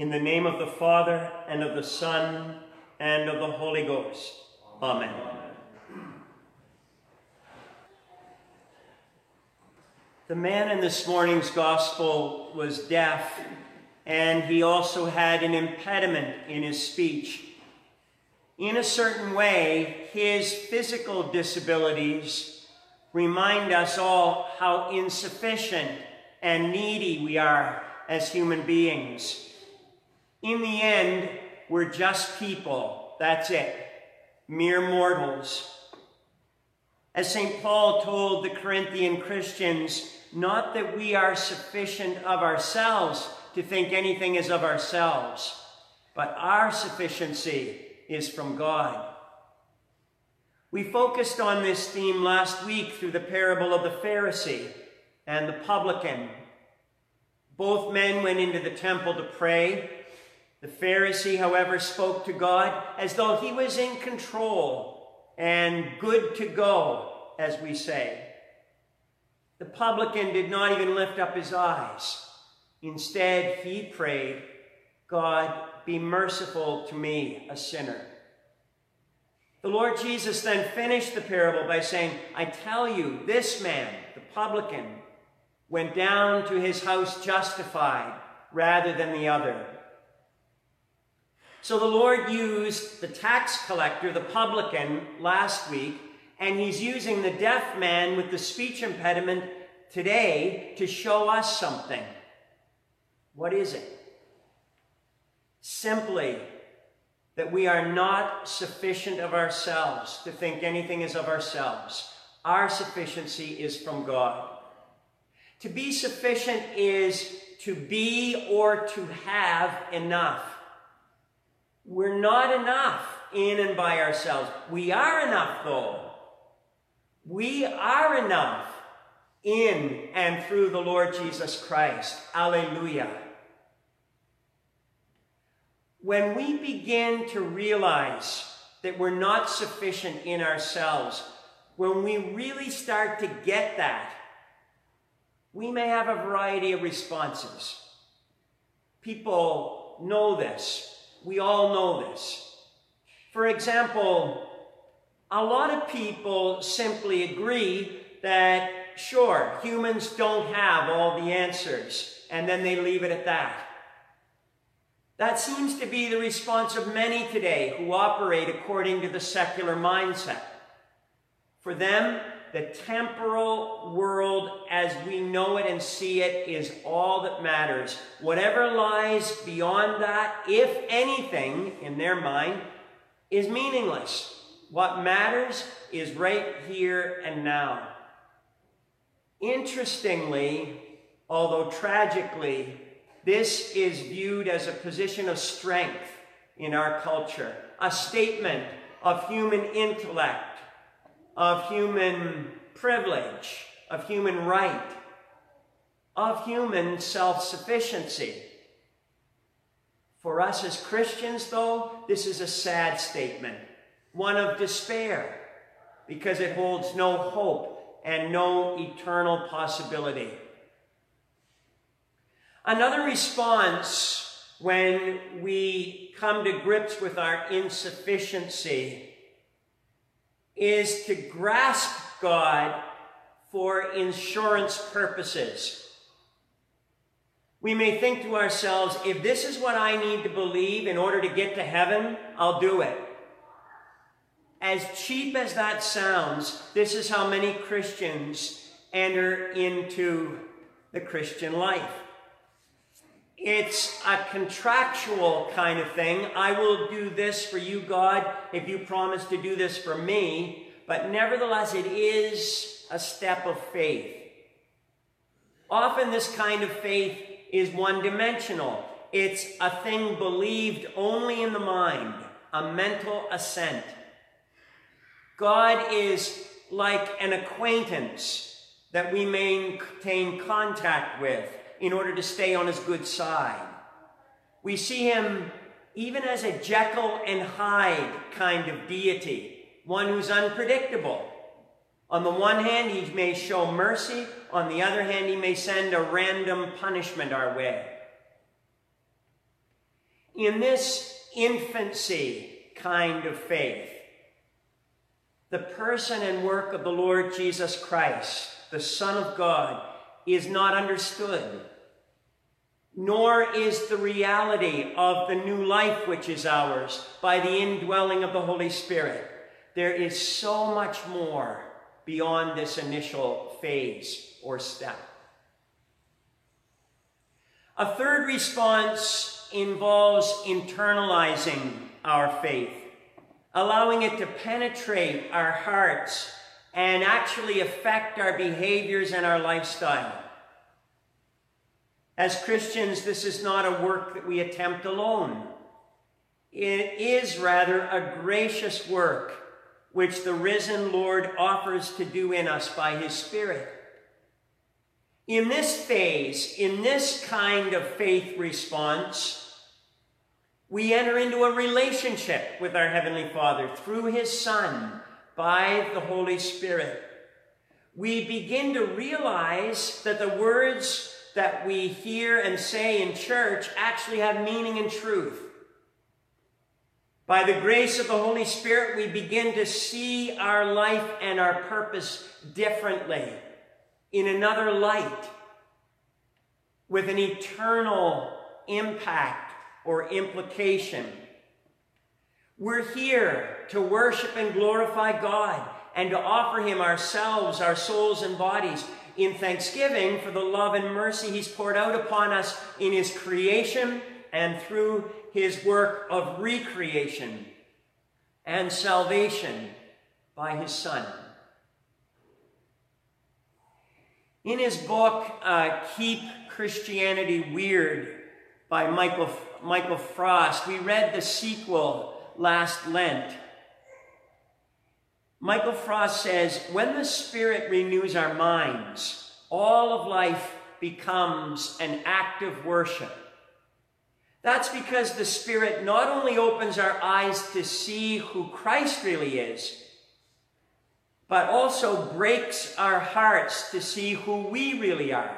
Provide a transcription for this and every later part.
In the name of the Father, and of the Son, and of the Holy Ghost. Amen. The man in this morning's gospel was deaf, and he also had an impediment in his speech. In a certain way, his physical disabilities remind us all how insufficient and needy we are as human beings. In the end, we're just people. That's it. Mere mortals. As St. Paul told the Corinthian Christians, not that we are sufficient of ourselves to think anything is of ourselves, but our sufficiency is from God. We focused on this theme last week through the parable of the Pharisee and the publican. Both men went into the temple to pray. The Pharisee, however, spoke to God as though he was in control and good to go, as we say. The publican did not even lift up his eyes. Instead, he prayed, God, be merciful to me, a sinner. The Lord Jesus then finished the parable by saying, I tell you, this man, the publican, went down to his house justified rather than the other. So the Lord used the tax collector, the publican, last week, and he's using the deaf man with the speech impediment today to show us something. What is it? Simply that we are not sufficient of ourselves to think anything is of ourselves. Our sufficiency is from God. To be sufficient is to be or to have enough. We're not enough in and by ourselves. We are enough, though. We are enough in and through the Lord Jesus Christ. Alleluia. When we begin to realize that we're not sufficient in ourselves, when we really start to get that, we may have a variety of responses. People know this. We all know this. For example, a lot of people simply agree that, sure, humans don't have all the answers, and then they leave it at that. That seems to be the response of many today who operate according to the secular mindset. For them, the temporal world as we know it and see it is all that matters. Whatever lies beyond that, if anything, in their mind, is meaningless. What matters is right here and now. Interestingly, although tragically, this is viewed as a position of strength in our culture, a statement of human intellect, of human privilege, of human right, of human self-sufficiency. For us as Christians, though, this is a sad statement, one of despair, because it holds no hope and no eternal possibility. Another response when we come to grips with our insufficiency is to grasp God for insurance purposes. We may think to ourselves, if this is what I need to believe in order to get to heaven, I'll do it. As cheap as that sounds, this is how many Christians enter into the Christian life. It's a contractual kind of thing. I will do this for you, God, if you promise to do this for me. But nevertheless, it is a step of faith. Often this kind of faith is one-dimensional. It's a thing believed only in the mind, a mental assent. God is like an acquaintance that we maintain contact with in order to stay on his good side. We see him even as a Jekyll and Hyde kind of deity, one who's unpredictable. On the one hand, he may show mercy. On the other hand, he may send a random punishment our way. In this infancy kind of faith, the person and work of the Lord Jesus Christ, the Son of God, is not understood, nor is the reality of the new life which is ours by the indwelling of the Holy Spirit. There is so much more beyond this initial phase or step. A third response involves internalizing our faith, allowing it to penetrate our hearts and actually affect our behaviors and our lifestyle. As Christians, this is not a work that we attempt alone. It is rather a gracious work which the risen Lord offers to do in us by his Spirit. In this phase, in this kind of faith response, we enter into a relationship with our Heavenly Father through his Son by the Holy Spirit. We begin to realize that the words that we hear and say in church actually have meaning and truth. By the grace of the Holy Spirit, we begin to see our life and our purpose differently, in another light, with an eternal impact or implication. We're here to worship and glorify God and to offer Him ourselves, our souls and bodies in thanksgiving for the love and mercy He's poured out upon us in His creation and through his work of recreation and salvation by his Son. In his book, uh, Keep Christianity Weird by Michael, Michael Frost, we read the sequel last Lent. Michael Frost says, when the Spirit renews our minds, all of life becomes an act of worship. That's because the Spirit not only opens our eyes to see who Christ really is, but also breaks our hearts to see who we really are.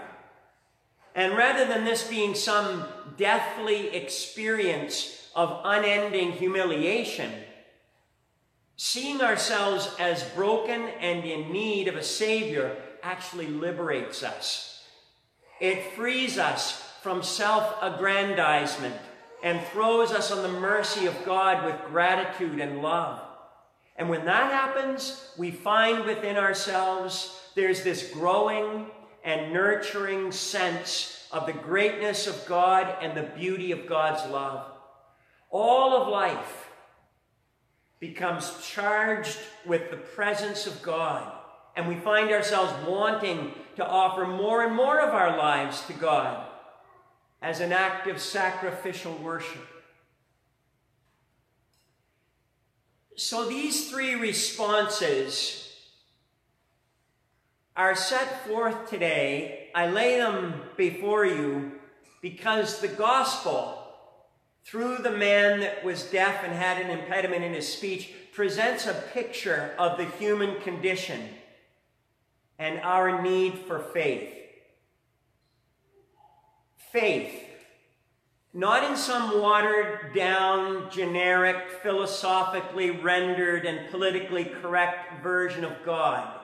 And rather than this being some deathly experience of unending humiliation, seeing ourselves as broken and in need of a Savior actually liberates us. It frees us from self aggrandizement and throws us on the mercy of God with gratitude and love. And when that happens, we find within ourselves there's this growing and nurturing sense of the greatness of God and the beauty of God's love. All of life becomes charged with the presence of God, and we find ourselves wanting to offer more and more of our lives to God as an act of sacrificial worship. So these three responses are set forth today. I lay them before you because the gospel, through the man that was deaf and had an impediment in his speech, presents a picture of the human condition and our need for faith. Faith, not in some watered down, generic, philosophically rendered, and politically correct version of God,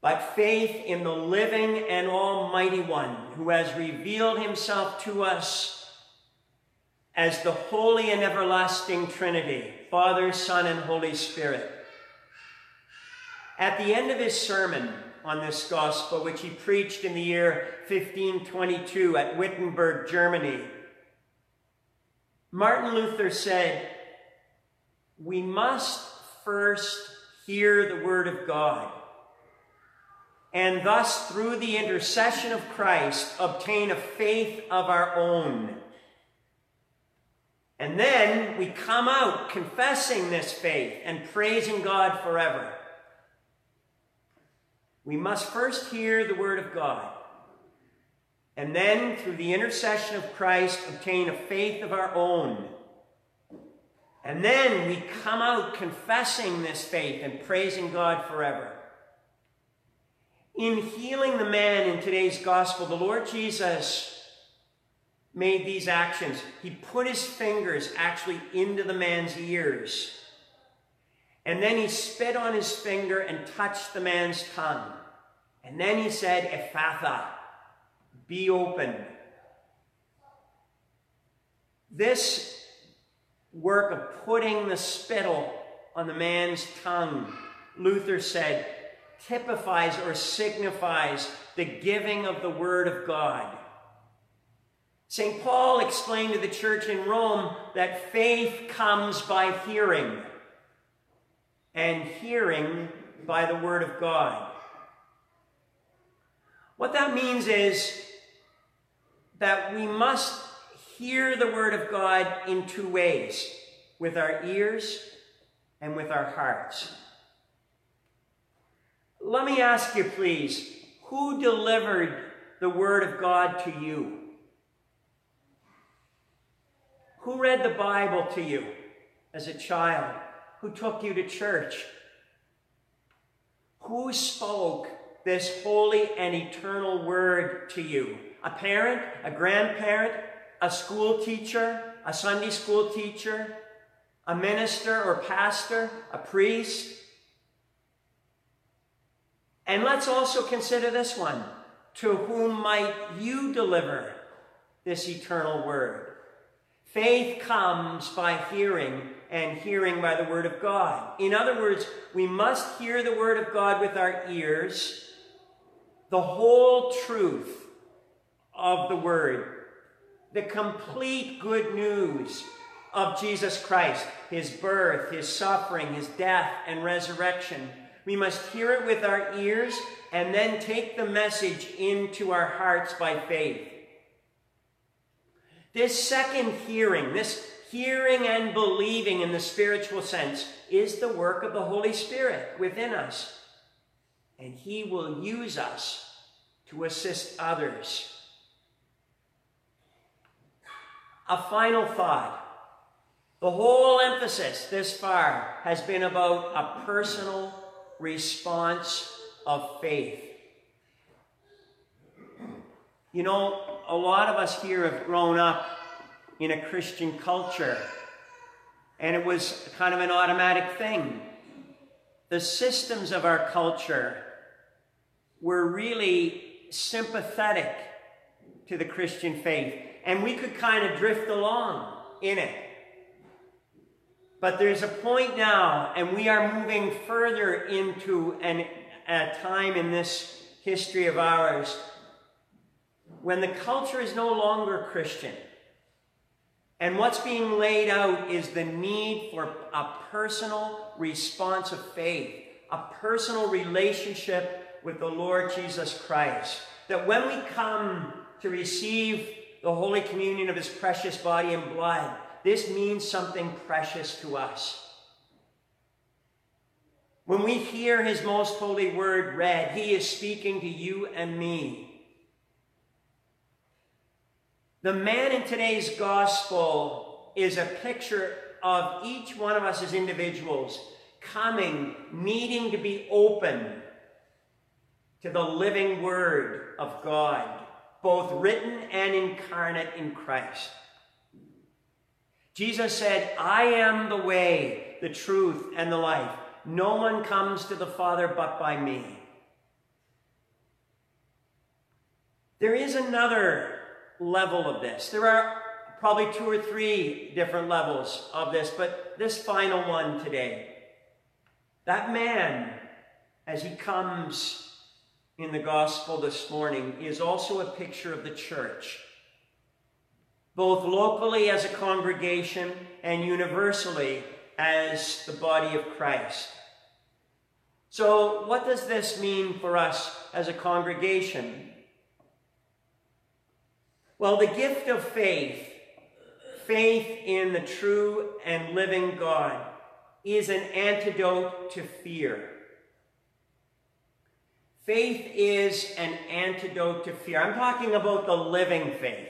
but faith in the living and almighty one who has revealed himself to us as the holy and everlasting Trinity, Father, Son, and Holy Spirit. At the end of his sermon, on this gospel, which he preached in the year 1522 at Wittenberg, Germany. Martin Luther said, We must first hear the word of God, and thus, through the intercession of Christ, obtain a faith of our own. And then we come out confessing this faith and praising God forever. We must first hear the word of God, and then, through the intercession of Christ, obtain a faith of our own. And then we come out confessing this faith and praising God forever. In healing the man in today's gospel, the Lord Jesus made these actions. He put his fingers actually into the man's ears. And then he spit on his finger and touched the man's tongue. And then he said, Ephphatha, be open. This work of putting the spittle on the man's tongue, Luther said, typifies or signifies the giving of the Word of God. St. Paul explained to the church in Rome that faith comes by hearing, and hearing by the Word of God. What that means is that we must hear the Word of God in two ways with our ears and with our hearts. Let me ask you, please, who delivered the Word of God to you? Who read the Bible to you as a child? Who took you to church? Who spoke this holy and eternal word to you? A parent, a grandparent, a school teacher, a Sunday school teacher, a minister or pastor, a priest. And let's also consider this one. To whom might you deliver this eternal word? Faith comes by hearing, and hearing by the word of God. In other words, we must hear the word of God with our ears, the whole truth of the word, the complete good news of Jesus Christ, his birth, his suffering, his death, and resurrection. We must hear it with our ears and then take the message into our hearts by faith. This second hearing, this hearing and believing in the spiritual sense, is the work of the Holy Spirit within us. And He will use us to assist others. A final thought. The whole emphasis this far has been about a personal response of faith. You know, a lot of us here have grown up in a Christian culture, and it was kind of an automatic thing. The systems of our culture were really sympathetic to the Christian faith, and we could kind of drift along in it. But there's a point now, and we are moving further into an, a time in this history of ours when the culture is no longer Christian. And what's being laid out is the need for a personal response of faith, a personal relationship with the Lord Jesus Christ. That when we come to receive the Holy Communion of His precious body and blood, this means something precious to us. When we hear His most holy word read, He is speaking to you and me. The man in today's gospel is a picture of each one of us as individuals coming, needing to be open to the living word of God, both written and incarnate in Christ. Jesus said, I am the way, the truth, and the life. No one comes to the Father but by me. There is another level of this. There are probably two or three different levels of this, but this final one today. That man, as he comes in the gospel this morning, is also a picture of the church, both locally as a congregation and universally as the body of Christ. So, what does this mean for us as a congregation? Well, the gift of faith, faith in the true and living God, is an antidote to fear. Faith is an antidote to fear. I'm talking about the living faith.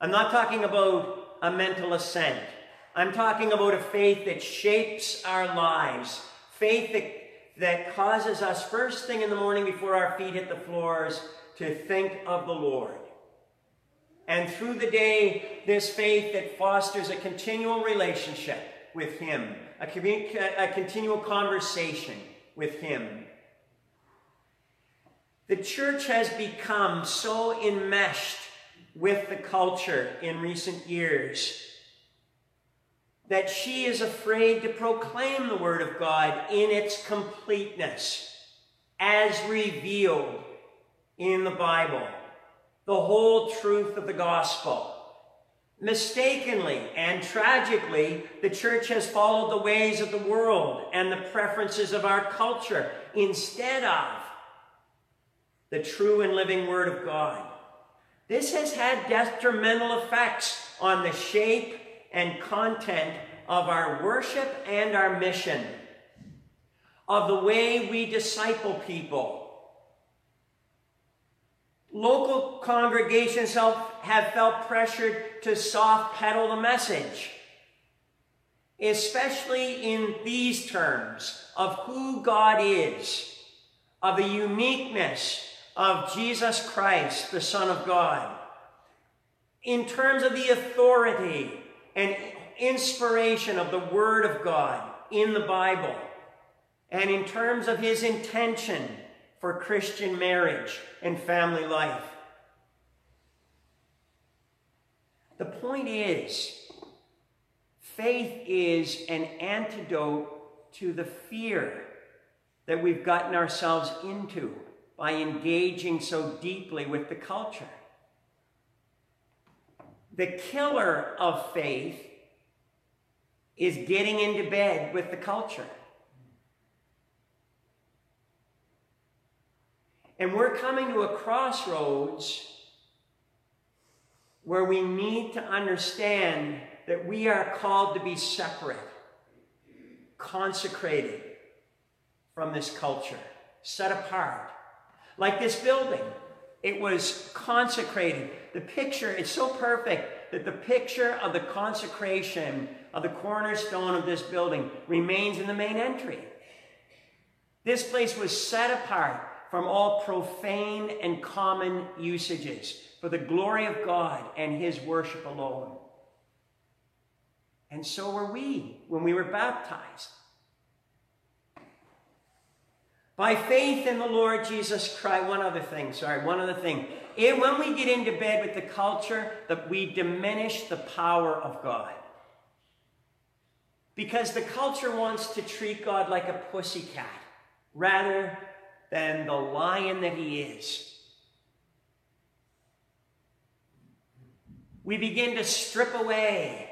I'm not talking about a mental assent. I'm talking about a faith that shapes our lives. Faith that, that causes us, first thing in the morning before our feet hit the floors, to think of the Lord. And through the day, this faith that fosters a continual relationship with Him, a, a continual conversation with Him. The church has become so enmeshed with the culture in recent years that she is afraid to proclaim the Word of God in its completeness as revealed in the Bible, the whole truth of the gospel. Mistakenly and tragically, the church has followed the ways of the world and the preferences of our culture instead of the true and living Word of God. This has had detrimental effects on the shape and content of our worship and our mission, of the way we disciple people. Local congregations have felt pressured to soft pedal the message, especially in these terms of who God is, of the uniqueness of Jesus Christ, the Son of God, in terms of the authority and inspiration of the Word of God in the Bible, and in terms of his intention for Christian marriage and family life. The point is, faith is an antidote to the fear that we've gotten ourselves into by engaging so deeply with the culture. The killer of faith is getting into bed with the culture. And we're coming to a crossroads where we need to understand that we are called to be separate, consecrated from this culture, set apart. Like this building, it was consecrated. The picture is so perfect that the picture of the consecration of the cornerstone of this building remains in the main entry. This place was set apart from all profane and common usages for the glory of God and his worship alone. And so were we when we were baptized. By faith in the Lord Jesus Christ, one other thing, sorry, one other thing. It, when we get into bed with the culture, that we diminish the power of God. Because the culture wants to treat God like a pussycat rather than the lion that he is. We begin to strip away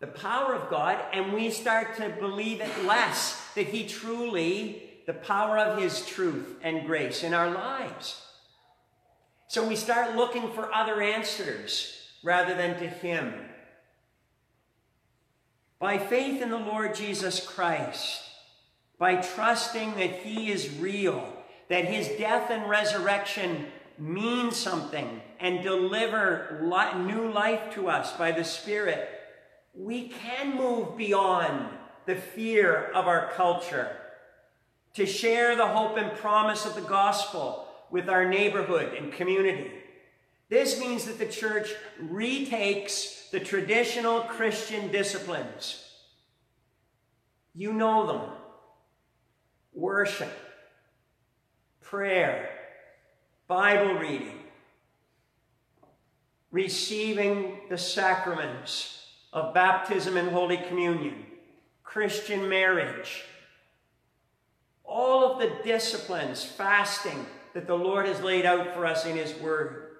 the power of God and we start to believe it less that he truly the power of His truth and grace in our lives. So we start looking for other answers rather than to Him. By faith in the Lord Jesus Christ, by trusting that He is real, that His death and resurrection mean something and deliver new life to us by the Spirit, we can move beyond the fear of our culture to share the hope and promise of the gospel with our neighborhood and community. This means that the church retakes the traditional Christian disciplines. You know them worship, prayer, Bible reading, receiving the sacraments of baptism and Holy Communion, Christian marriage, all of the disciplines, fasting, that the Lord has laid out for us in His Word.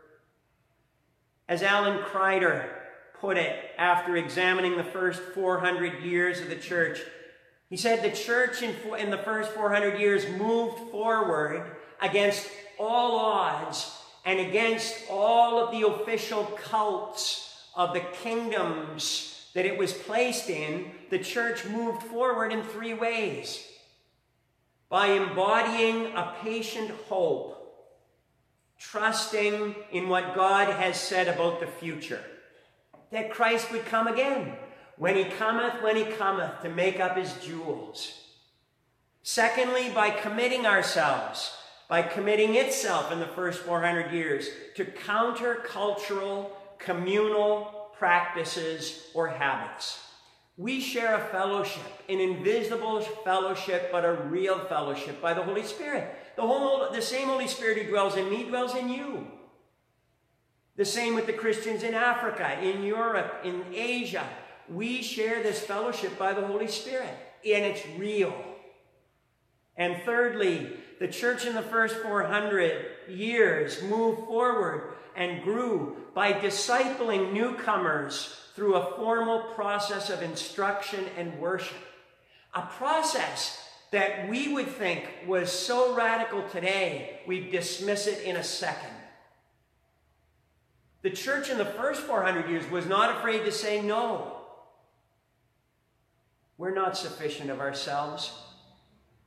As Alan Kreider put it after examining the first 400 years of the church, he said the church in, in the first 400 years moved forward against all odds and against all of the official cults of the kingdoms that it was placed in. The church moved forward in three ways by embodying a patient hope, trusting in what God has said about the future, that Christ would come again, when he cometh, when he cometh, to make up his jewels. Secondly, by committing ourselves by committing itself in the first 400 years to countercultural, communal practices or habits. We share a fellowship, an invisible fellowship, but a real fellowship by the Holy Spirit. The, whole, the same Holy Spirit who dwells in me dwells in you. The same with the Christians in Africa, in Europe, in Asia. We share this fellowship by the Holy Spirit, and it's real. And thirdly, the church in the first 400 years moved forward and grew by discipling newcomers through a formal process of instruction and worship. A process that we would think was so radical today, we dismiss it in a second. The church in the first 400 years was not afraid to say no. We're not sufficient of ourselves.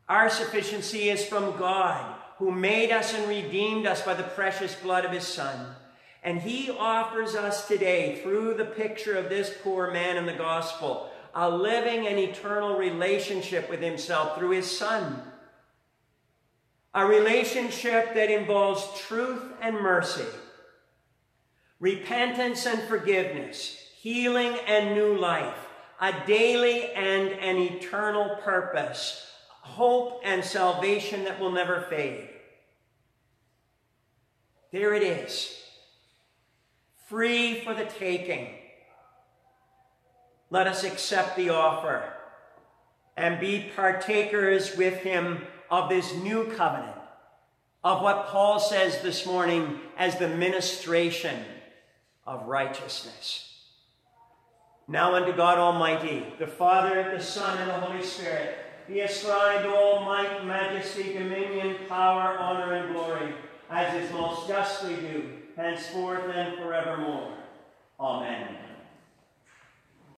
Our sufficiency is from God, who made us and redeemed us by the precious blood of his Son. And he offers us today, through the picture of this poor man in the gospel, a living and eternal relationship with himself through his Son. A relationship that involves truth and mercy, repentance and forgiveness, healing and new life, a daily and an eternal purpose, hope and salvation that will never fade. There it is, free for the taking. Let us accept the offer and be partakers with him of this new covenant, of what Paul says this morning as the ministration of righteousness. Now unto God Almighty, the Father, the Son, and the Holy Spirit, be ascribed all might, majesty, dominion, power, honor, and glory, as is most justly due, henceforth and forevermore. Amen.